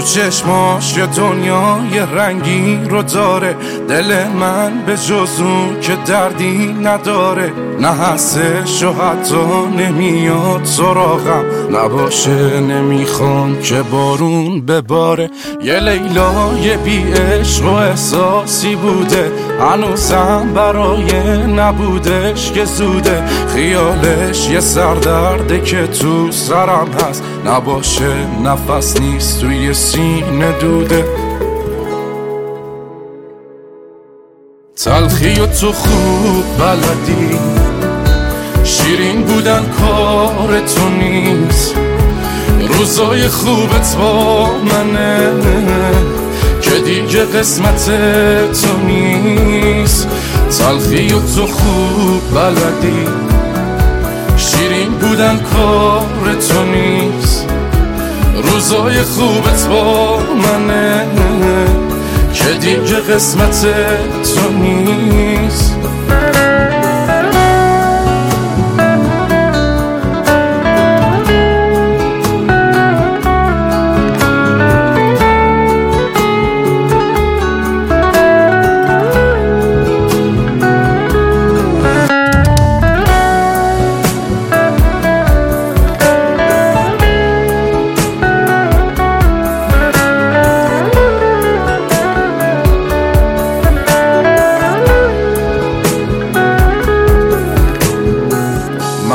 تو چشماش یه دنیای رنگی رو داره. دل من به جزو که دردی نداره. نه هستش و حتی نمیاد سراغم. نباشه نمی‌خوام که بارون بباره. یه لیلای بی عشق و احساسی بوده. هنوزم برای نبودش که زوده. خیالش یه سردرده که تو سرم هست. نباشه نفس نیست توی سینه دوده تلخی و تو خوب بلدی شیرین بودن کار تو نیست روزای خوبت با منه که دیگه قسمت تو نیست تلخی و تو خوب بلدی شیرین بودن کار تو نیست روزای خوبت با منه که دیگه قسمت تو نیست.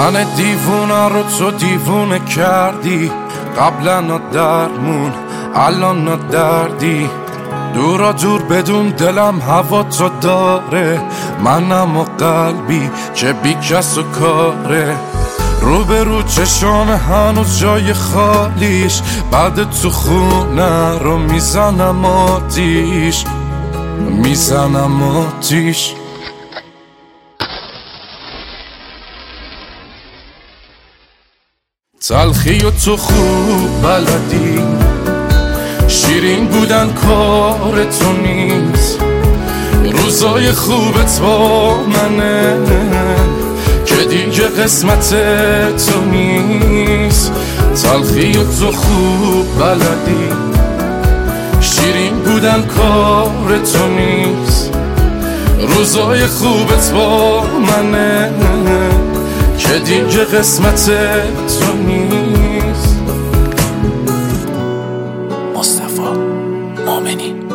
من دیوونه رو تو دیوونه کردی. قبلا درمون الان دردی. دورا دور بدون دلم هوا تو داره. منم و قلبی که بی کس و کاره. رو به رو هنوز جای خالیش. بعد تو خونه رو می‌زنم آتیش. می‌زنم آتیش. تلخی و تو خوب بلدی شیرین بودن کار تو نیست روزای خوبت با منه که دیگه قسمت تو نیست تلخی و تو خوب بلدی شیرین بودن کار تو نیست روزای خوبت با منه که دیگه قسمت تو نیست مصطفی مامنی.